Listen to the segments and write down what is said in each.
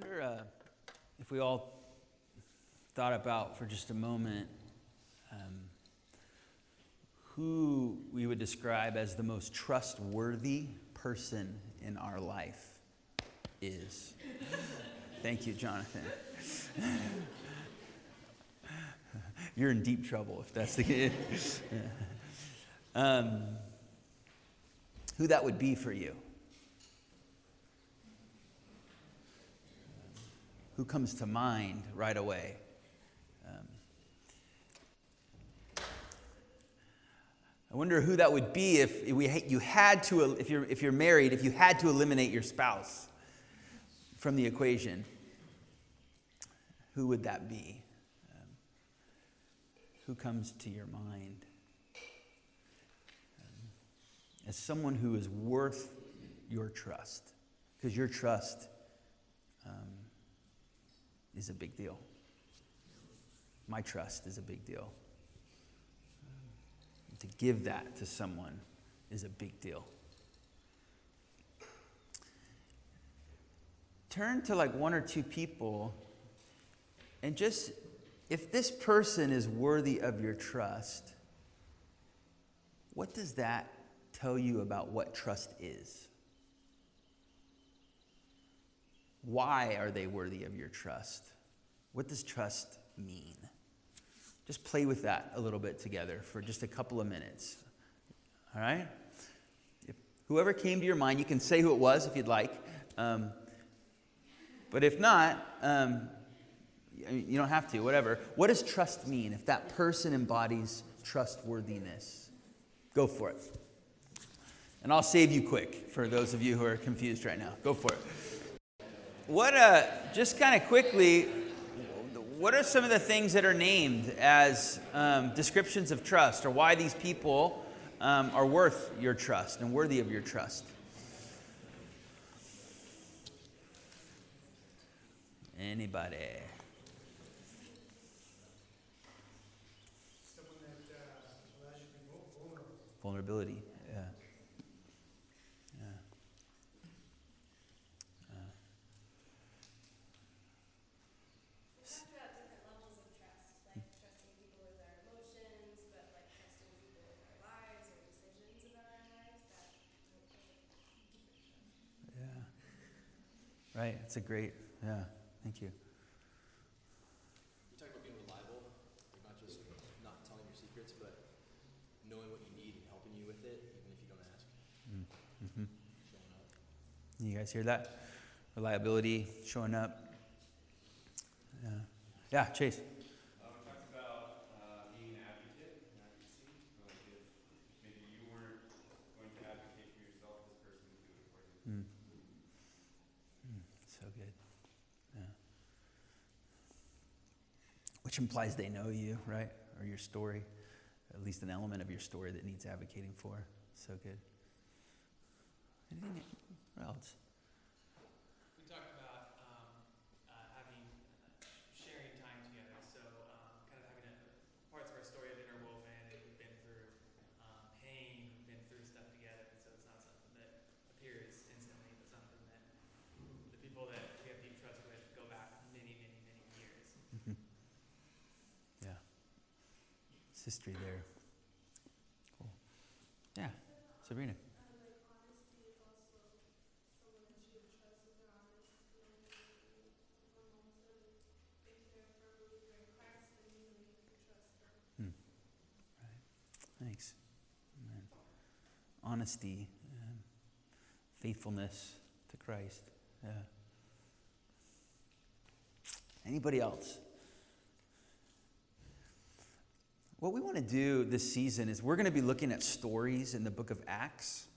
wonder uh, if we all thought about for just a moment um, who we would describe as the most trustworthy person in our life is. Thank you, Jonathan. You're in deep trouble if that's the case. um, who that would be for you. Who comes to mind right away? Um, I wonder who that would be if we, you had to, if you're, if you're married, if you had to eliminate your spouse from the equation. Who would that be? Um, who comes to your mind? Um, as someone who is worth your trust, because your trust um, is a big deal. My trust is a big deal. to give that to someone is a big deal. Turn to like one or two people and just, if this person is worthy of your trust, what does that tell you about what trust is? Why are they worthy of your trust? What does trust mean? Just play with that a little bit together for just a couple of minutes. All right? If whoever came to your mind, you can say who it was if you'd like. Um, but if not, um, you don't have to, whatever. What does trust mean if that person embodies trustworthiness? Go for it. And I'll save you quick for those of you who are confused right now. Go for it. What, uh, just kind of quickly, what are some of the things that are named as um, descriptions of trust or why these people um, are worth your trust and worthy of your trust? Anybody? Vulnerability. Right. It's a great, yeah. Thank you. You talk about being reliable, like not just not telling your secrets, but knowing what you need and helping you with it, even if you don't ask. Mm-hmm. You guys hear that? Reliability, showing up. Yeah. Yeah, Chase. Implies they know you, right? Or your story, at least an element of your story that needs advocating for. So good. Anything else? History there. Cool. Yeah, Sabrina. Hmm. Thanks. Amen. Honesty, um, faithfulness to Christ. Yeah. Anybody else? What we want to do this season is we're going to be looking at stories in the book of Acts.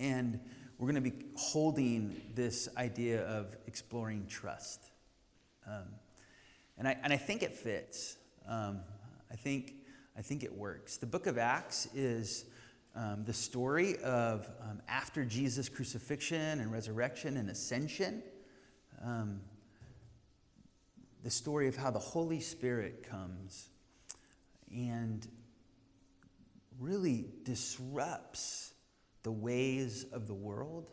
And we're going to be holding this idea of exploring trust. Um, and, I, and I think it fits. Um, I, think, I think it works. The book of Acts is um, the story of um, after Jesus' crucifixion and resurrection and ascension, um, the story of how the Holy Spirit comes and really disrupts the ways of the world,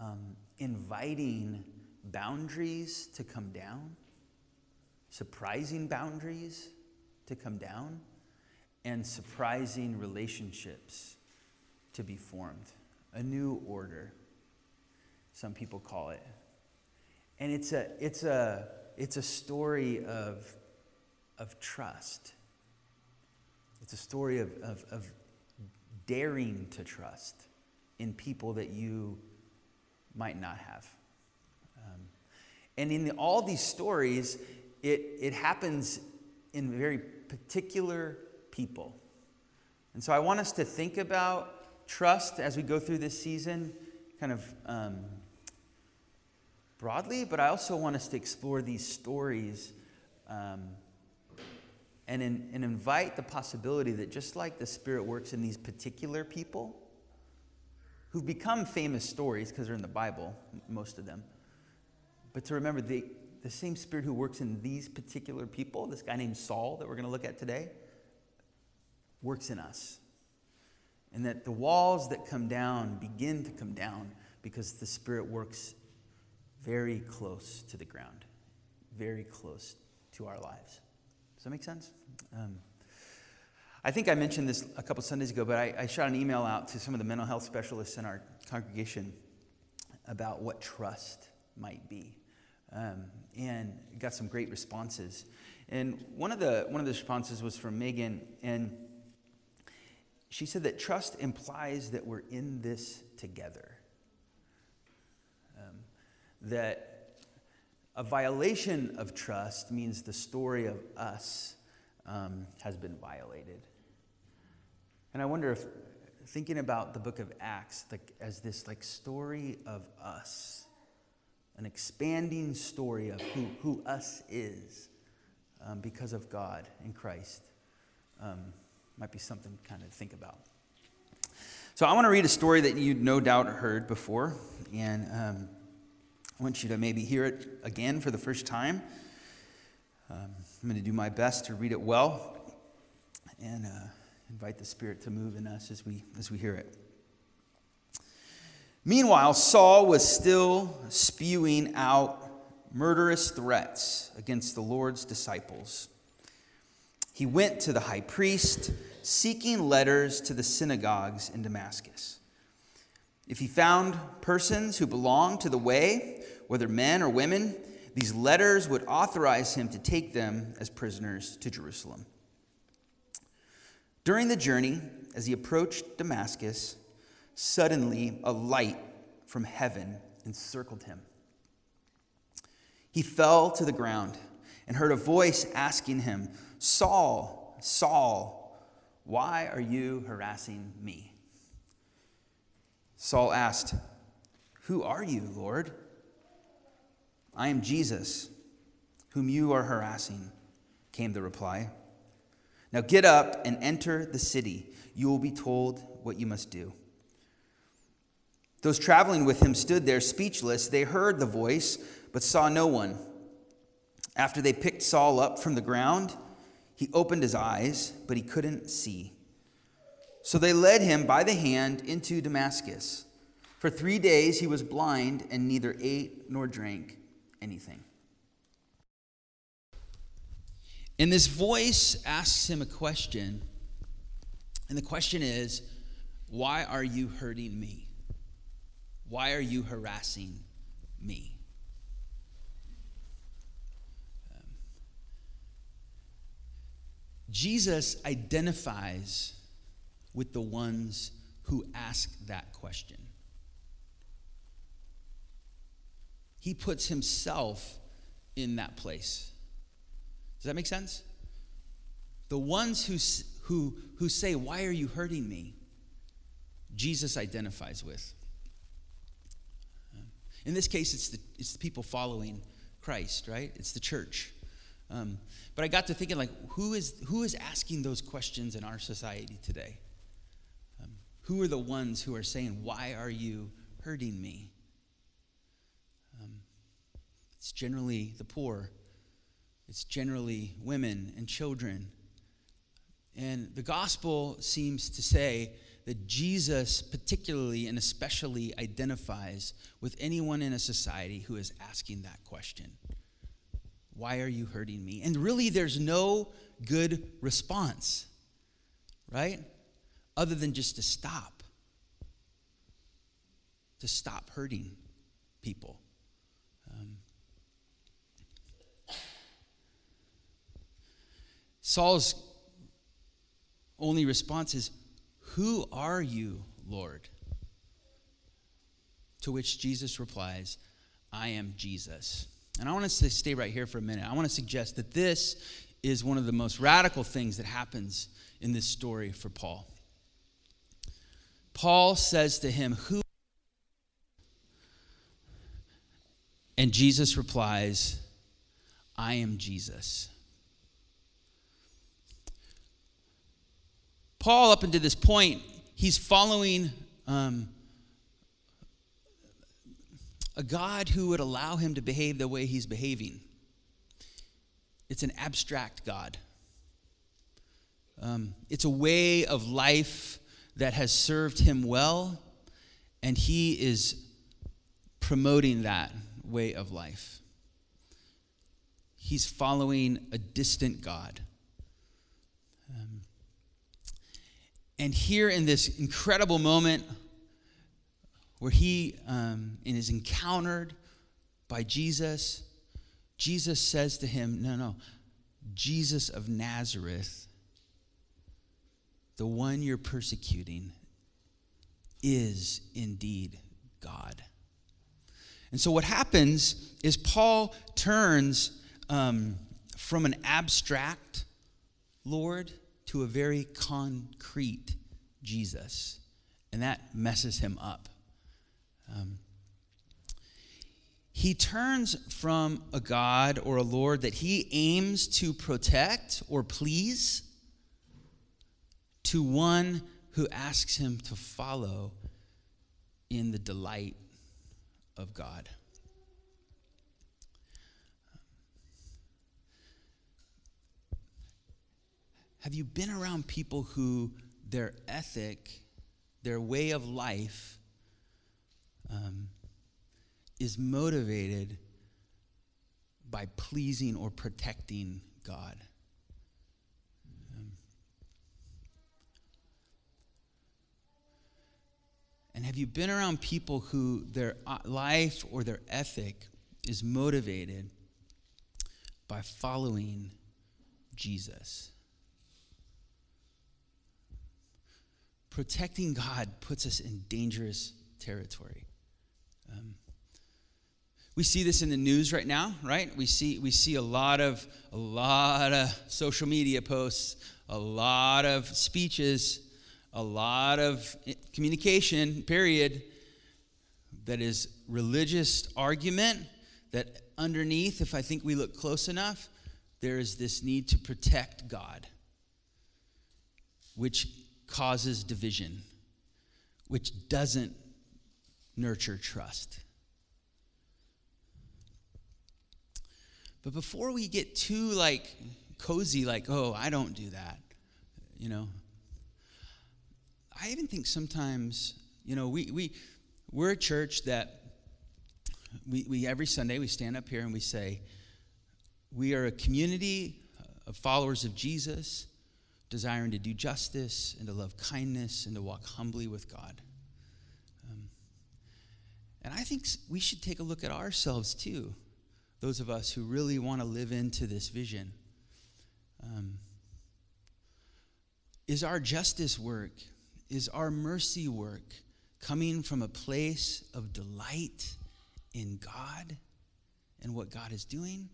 um, inviting boundaries to come down, surprising boundaries to come down, and surprising relationships to be formed. A new order, some people call it. And it's a, it's a, it's a story of, of trust. It's a story of, of, of daring to trust in people that you might not have. Um, and in the, all these stories, it, it happens in very particular people. And so I want us to think about trust as we go through this season, kind of um, broadly, but I also want us to explore these stories um, and, in, and invite the possibility that just like the Spirit works in these particular people, who've become famous stories because they're in the Bible, most of them. But to remember, the, the same Spirit who works in these particular people, this guy named Saul that we're going to look at today, works in us. And that the walls that come down begin to come down because the Spirit works very close to the ground, very close to our lives. Does that make sense? Um, I think I mentioned this a couple Sundays ago, but I, I, shot an email out to some of the mental health specialists in our congregation about what trust might be, um, and got some great responses. And one of the one of the responses was from Megan, and she said that trust implies that we're in this together. Um, that a violation of trust means the story of us um, has been violated. And I wonder if thinking about the book of Acts like, as this like story of us, an expanding story of who, who us is um, because of God in Christ, um, might be something to kind of think about. So I want to read a story that you no doubt heard before, and um, Want you to maybe hear it again for the first time. Um, I'm going to do my best to read it well. And. Uh, invite the Spirit to move in us as we, as we hear it. Meanwhile, Saul was still spewing out murderous threats against the Lord's disciples. He went to the high priest, seeking letters to the synagogues in Damascus. If he found persons who belonged to the way, whether men or women, these letters would authorize him to take them as prisoners to Jerusalem. During the journey, as he approached Damascus, suddenly a light from heaven encircled him. He fell to the ground and heard a voice asking him, Saul, Saul, why are you harassing me? Saul asked, Who are you, Lord? I am Jesus, whom you are harassing, came the reply. Now get up and enter the city. You will be told what you must do. Those traveling with him stood there speechless. They heard the voice, but saw no one. After they picked Saul up from the ground, he opened his eyes, but he couldn't see. So they led him by the hand into Damascus. For three days he was blind and neither ate nor drank anything. And this voice asks him a question. And the question is, Why are you hurting me? Why are you harassing me? Um, Jesus identifies with the ones who ask that question. He puts himself in that place. Does that make sense? The ones who, who, who say, Why are you hurting me? Jesus identifies with. In this case, it's the, it's the people following Christ, right? It's the church. Um, but I got to thinking, like, who is, who is asking those questions in our society today? Um, who are the ones who are saying, Why are you hurting me? It's generally the poor it's generally women and children. And the gospel seems to say that Jesus, particularly and especially, identifies with anyone in a society who is asking that question Why are you hurting me? And really, there's no good response, right? Other than just to stop, to stop hurting people. Um, Saul's only response is, Who are you, Lord? To which Jesus replies, I am Jesus. And I want us to stay right here for a minute. I want to suggest that this is one of the most radical things that happens in this story for Paul. Paul says to him, Who? And Jesus replies, I am Jesus. Paul, up until this point, he's following um, a God who would allow him to behave the way he's behaving. It's an abstract God. Um, it's a way of life that has served him well, and he is promoting that way of life. He's following a distant God. And here in this incredible moment where he um, is encountered by Jesus, Jesus says to him, No, no, Jesus of Nazareth, the one you're persecuting, is indeed God. And so what happens is Paul turns um, from an abstract Lord to a very concrete Jesus. And that messes him up. Um, he turns from a God or a Lord that he aims to protect or please to one who asks him to follow in the delight of God. Have you been around people who their ethic, their way of life, um, is motivated by pleasing or protecting God? Um, and have you been around people who their uh, life or their ethic is motivated by following Jesus? Protecting God puts us in dangerous territory. Um, we see this in the news right now, right? We see we see a lot of a lot of social media posts, a lot of speeches, a lot of communication. Period. That is religious argument. That underneath, if I think we look close enough, there is this need to protect God, which causes division, which doesn't nurture trust. But before we get too like cozy, like, oh, I don't do that, you know, I even think sometimes, you know, we, we, we're a church that we, we every Sunday we stand up here and we say, we are a community of followers of Jesus desiring to do justice and to love kindness and to walk humbly with God. Um, and I think we should take a look at ourselves too, those of us who really want to live into this vision. Um, is our justice work, is our mercy work coming from a place of delight in God and what God is doing?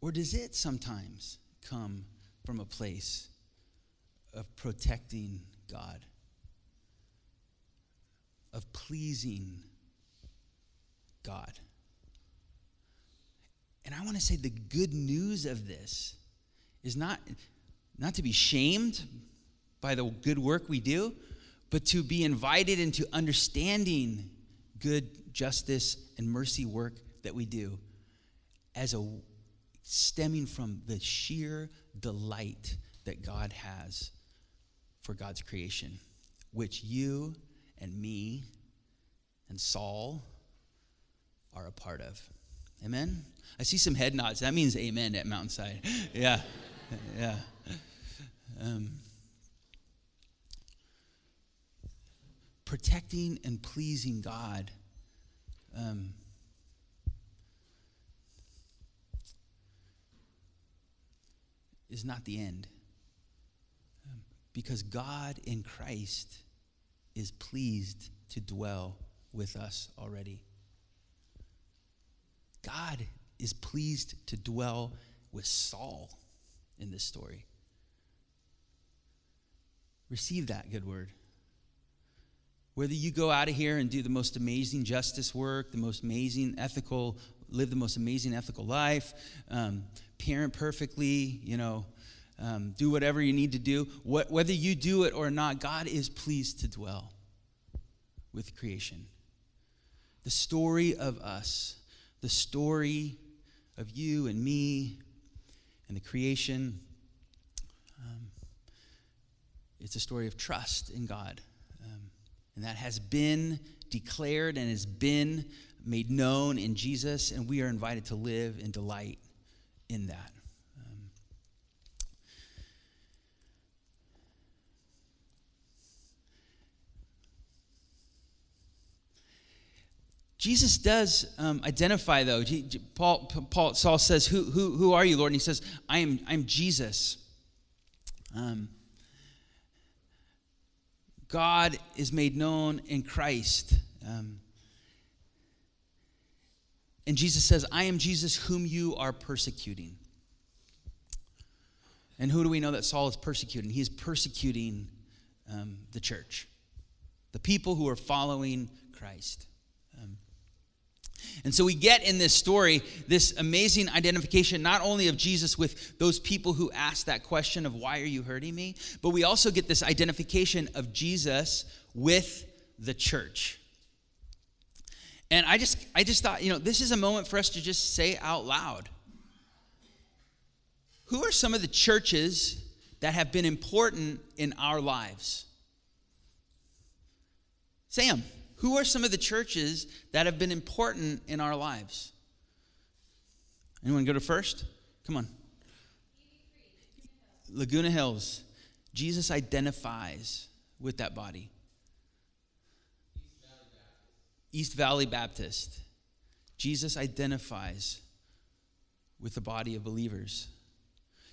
Or does it sometimes come from a place of protecting God, of pleasing God. And I want to say the good news of this is not, not to be shamed by the good work we do, but to be invited into understanding good justice and mercy work that we do as a stemming from the sheer delight that God has for God's creation, which you and me and Saul are a part of. Amen? I see some head nods. That means amen at Mountainside. yeah, yeah. Um, protecting and pleasing God. Um, is not the end. Um, because God in Christ is pleased to dwell with us already. God is pleased to dwell with Saul in this story. Receive that good word. Whether you go out of here and do the most amazing justice work, the most amazing ethical, live the most amazing ethical life, um, parent perfectly, you know, um, do whatever you need to do, what, whether you do it or not, God is pleased to dwell with creation. The story of us, the story of you and me and the creation, um, it's a story of trust in God. Um, and that has been declared and has been made known in Jesus, and we are invited to live and delight in that. Um, Jesus does um, identify, though. Paul, Paul, Saul says, who, who, who are you, Lord? And he says, I am, I'm Jesus. Um, God is made known in Christ. Um, and Jesus says, I am Jesus whom you are persecuting. And who do we know that Saul is persecuting? He is persecuting um, the church, the people who are following Christ. Um, and so we get in this story this amazing identification, not only of Jesus with those people who asked that question of, Why are you hurting me? but we also get this identification of Jesus with the church. And I just, I just thought, you know, this is a moment for us to just say out loud. Who are some of the churches that have been important in our lives? Sam, who are some of the churches that have been important in our lives? Anyone go to first? Come on. Laguna Hills. Jesus identifies with that body. East Valley Baptist. Jesus identifies with the body of believers.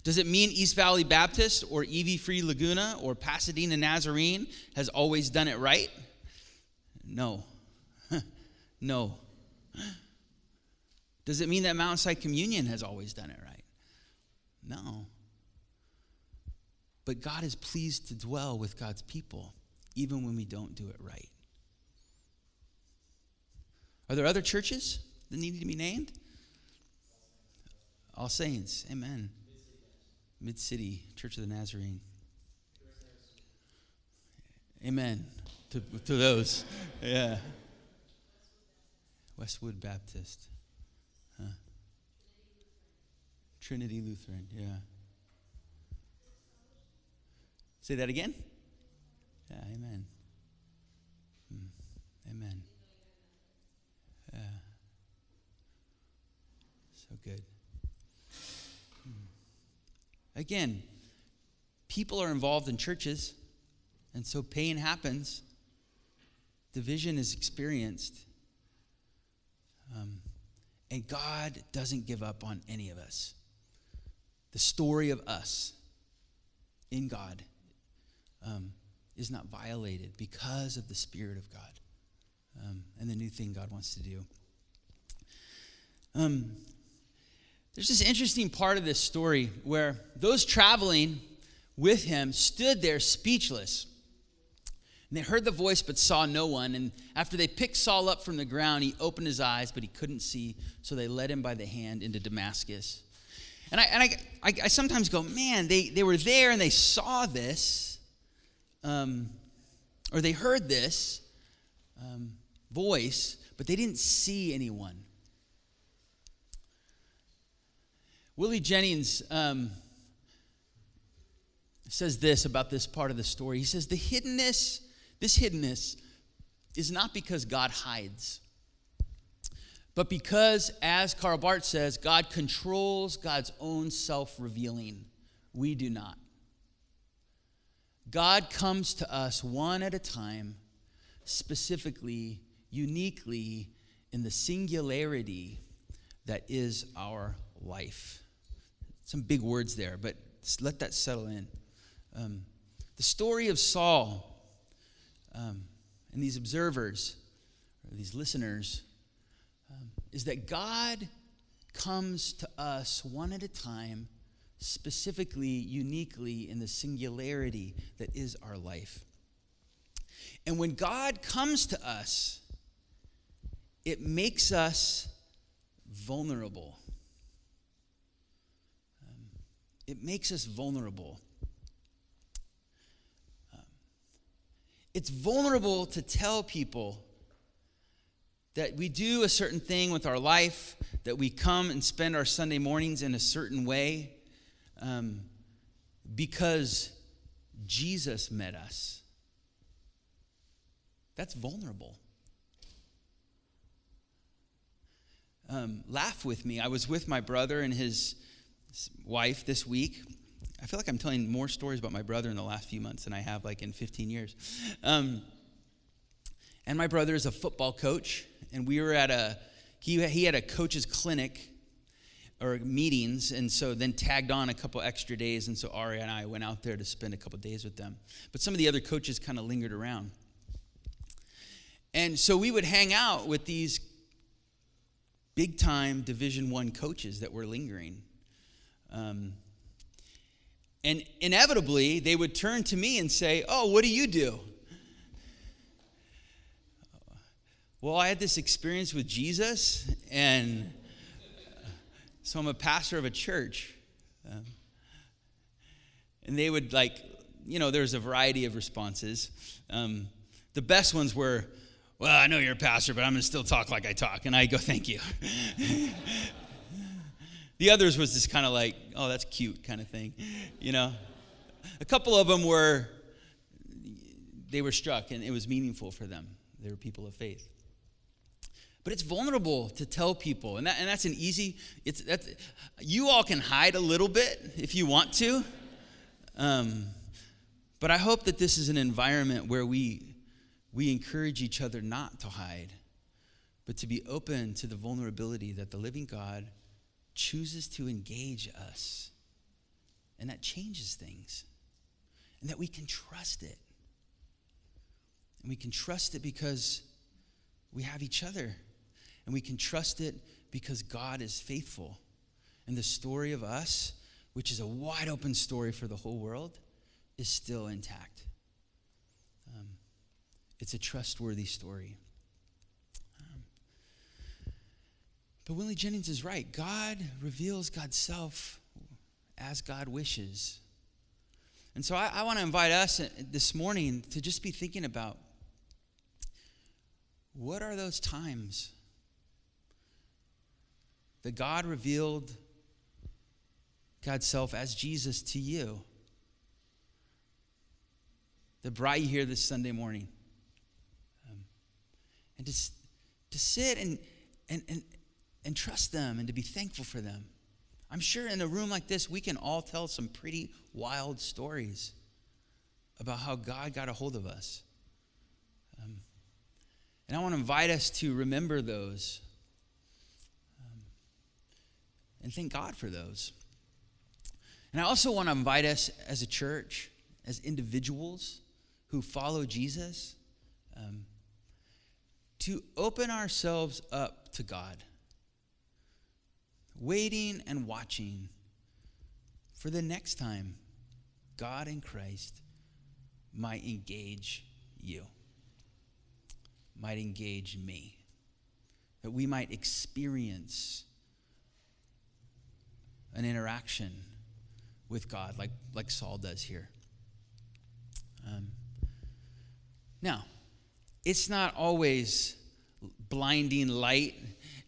Does it mean East Valley Baptist or EV Free Laguna or Pasadena Nazarene has always done it right? No. no. Does it mean that Mountainside Communion has always done it right? No. But God is pleased to dwell with God's people, even when we don't do it right. Are there other churches that need to be named? All Saints, amen. Mid City, Church of the Nazarene. Amen to, to those. Yeah. Westwood Baptist. Huh? Trinity Lutheran, yeah. Say that again? Yeah, amen. Hmm. Amen. Yeah. So good. Again, people are involved in churches, and so pain happens division is experienced. Um, and God doesn't give up on any of us. The story of us in God um, is not violated because of the Spirit of God um, and the new thing God wants to do. Um, there's this interesting part of this story where those traveling with him stood there speechless. And they heard the voice but saw no one. And after they picked Saul up from the ground, he opened his eyes, but he couldn't see. So they led him by the hand into Damascus. And I, and I, I, I sometimes go, man, they, they were there and they saw this, um, or they heard this um, voice, but they didn't see anyone. Willie Jennings um, says this about this part of the story. He says, The hiddenness, this hiddenness, is not because God hides, but because, as Karl Barth says, God controls God's own self revealing. We do not. God comes to us one at a time, specifically, uniquely, in the singularity that is our life. Some big words there, but let that settle in. Um, the story of Saul um, and these observers, or these listeners, um, is that God comes to us one at a time, specifically, uniquely, in the singularity that is our life. And when God comes to us, it makes us vulnerable. Um, it makes us vulnerable. Um, it's vulnerable to tell people that we do a certain thing with our life, that we come and spend our Sunday mornings in a certain way um, because Jesus met us. That's vulnerable. Um, laugh with me. I was with my brother and his wife this week. I feel like I'm telling more stories about my brother in the last few months than I have like in 15 years. Um, and my brother is a football coach, and we were at a he he had a coach's clinic or meetings, and so then tagged on a couple extra days, and so Ari and I went out there to spend a couple days with them. But some of the other coaches kind of lingered around. And so we would hang out with these big time Division One coaches that were lingering. Um, and inevitably, they would turn to me and say, Oh, what do you do? Well, I had this experience with Jesus, and so I'm a pastor of a church. Um, and they would, like, you know, there's a variety of responses. Um, the best ones were, well, I know you're a pastor, but I'm going to still talk like I talk. And I go, thank you. the others was just kind of like, oh, that's cute kind of thing, you know. A couple of them were, they were struck and it was meaningful for them. They were people of faith. But it's vulnerable to tell people, and, that, and that's an easy. It's that's, you all can hide a little bit if you want to, um, but I hope that this is an environment where we we encourage each other not to hide, but to be open to the vulnerability that the living God chooses to engage us. And that changes things. And that we can trust it. And we can trust it because we have each other. And we can trust it because God is faithful. And the story of us, which is a wide open story for the whole world, is still intact. Um, it's a trustworthy story. Um, but Willie Jennings is right. God reveals God's self as God wishes. And so I, I want to invite us this morning to just be thinking about what are those times that God revealed God's self as Jesus to you that brought you here this Sunday morning? Um, and to, to sit and, and, and, and trust them and to be thankful for them. I'm sure in a room like this, we can all tell some pretty wild stories about how God got a hold of us. Um, and I want to invite us to remember those um, and thank God for those. And I also want to invite us as a church, as individuals who follow Jesus, um, to open ourselves up to God, waiting and watching for the next time God in Christ might engage you, might engage me, that we might experience an interaction with God like, like Saul does here. Um, now, it's not always blinding light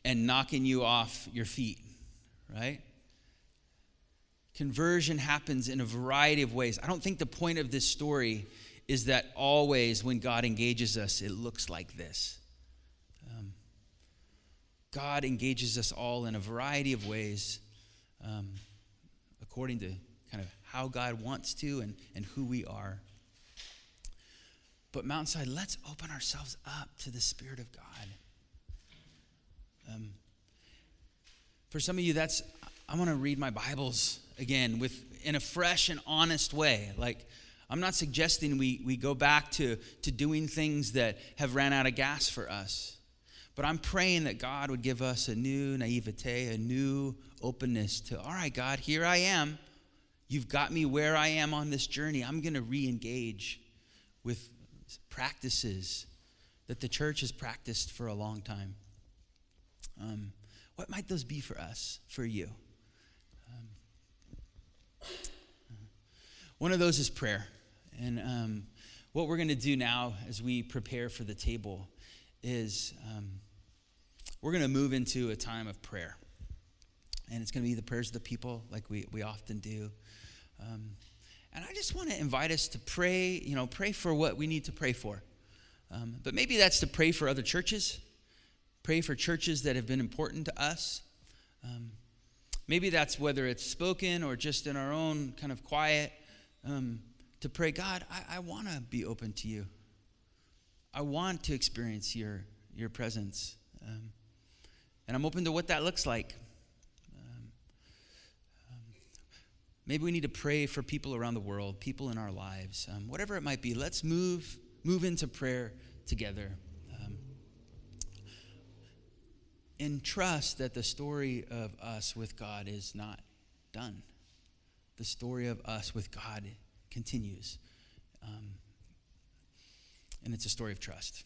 and knocking you off your feet, right? Conversion happens in a variety of ways. I don't think the point of this story is that always when God engages us, it looks like this. Um, God engages us all in a variety of ways um, according to kind of how God wants to and, and who we are. But Mountainside, let's open ourselves up to the Spirit of God. Um, for some of you, that's I want to read my Bibles again with in a fresh and honest way. Like I'm not suggesting we, we go back to, to doing things that have ran out of gas for us. But I'm praying that God would give us a new naivete, a new openness to, all right, God, here I am. You've got me where I am on this journey. I'm going to re engage with practices that the church has practiced for a long time. Um, what might those be for us, for you? Um, one of those is prayer. And um, what we're going to do now as we prepare for the table is um, we're going to move into a time of prayer. And it's going to be the prayers of the people, like we, we often do. Um, and I just want to invite us to pray, you know, pray for what we need to pray for. Um, but maybe that's to pray for other churches, pray for churches that have been important to us. Um, maybe that's whether it's spoken or just in our own kind of quiet. Um, to pray, God, I, I want to be open to you. I want to experience your, your presence. Um, and I'm open to what that looks like. Um, um, maybe we need to pray for people around the world, people in our lives, um, whatever it might be. Let's move, move into prayer together. Um, and trust that the story of us with God is not done. The story of us with God continues. Um, and it's a story of trust.